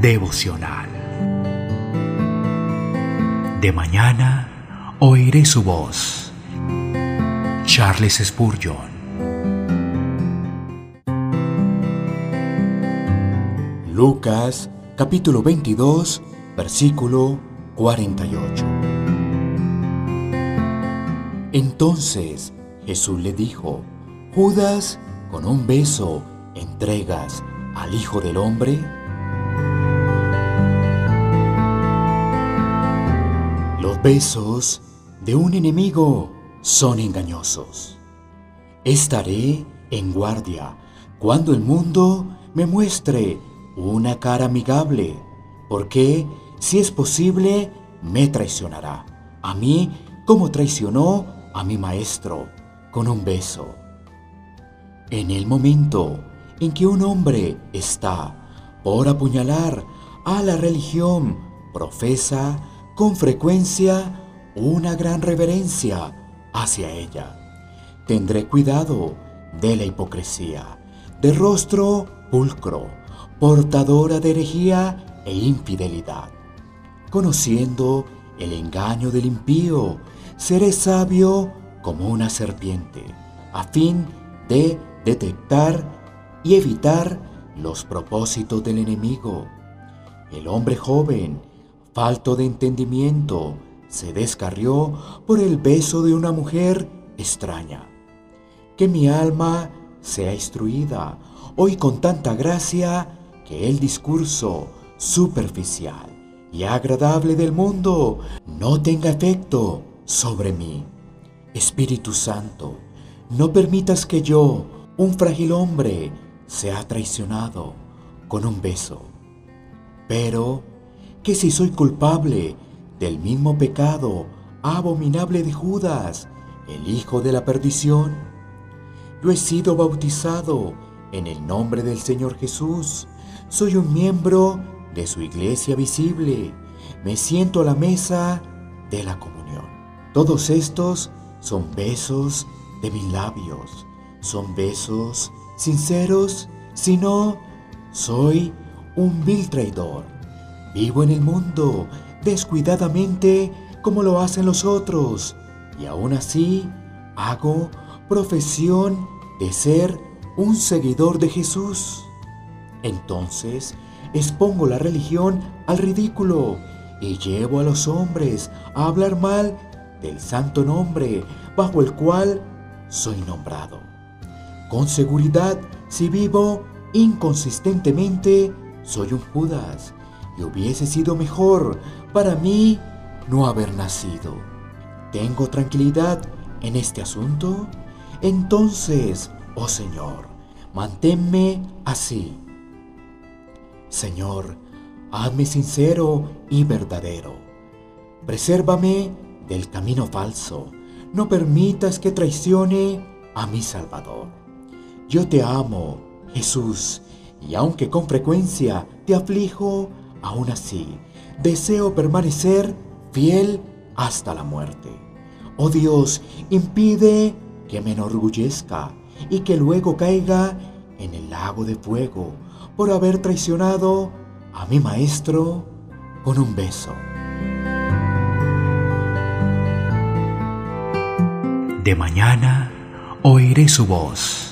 devocional. De mañana oiré su voz. Charles Spurgeon. Lucas capítulo 22 versículo 48. Entonces Jesús le dijo, Judas, con un beso entregas al Hijo del Hombre? Besos de un enemigo son engañosos. Estaré en guardia cuando el mundo me muestre una cara amigable, porque si es posible, me traicionará. A mí como traicionó a mi maestro con un beso. En el momento en que un hombre está por apuñalar a la religión, profesa con frecuencia una gran reverencia hacia ella. Tendré cuidado de la hipocresía, de rostro pulcro, portadora de herejía e infidelidad. Conociendo el engaño del impío, seré sabio como una serpiente, a fin de detectar y evitar los propósitos del enemigo. El hombre joven, falto de entendimiento, se descarrió por el beso de una mujer extraña. Que mi alma sea instruida hoy con tanta gracia que el discurso superficial y agradable del mundo no tenga efecto sobre mí. Espíritu Santo, no permitas que yo, un frágil hombre, se ha traicionado con un beso. Pero, que si soy culpable del mismo pecado abominable de Judas, el hijo de la perdición? Yo he sido bautizado en el nombre del Señor Jesús. Soy un miembro de su iglesia visible. Me siento a la mesa de la comunión. Todos estos son besos de mis labios. Son besos sinceros, sino soy un vil traidor. Vivo en el mundo descuidadamente como lo hacen los otros y aún así hago profesión de ser un seguidor de Jesús. Entonces expongo la religión al ridículo y llevo a los hombres a hablar mal del santo nombre bajo el cual soy nombrado. Con seguridad, si vivo inconsistentemente, soy un Judas y hubiese sido mejor para mí no haber nacido. ¿Tengo tranquilidad en este asunto? Entonces, oh Señor, manténme así. Señor, hazme sincero y verdadero. Presérvame del camino falso. No permitas que traicione a mi Salvador. Yo te amo, Jesús, y aunque con frecuencia te aflijo, aún así deseo permanecer fiel hasta la muerte. Oh Dios, impide que me enorgullezca y que luego caiga en el lago de fuego por haber traicionado a mi maestro con un beso. De mañana oiré su voz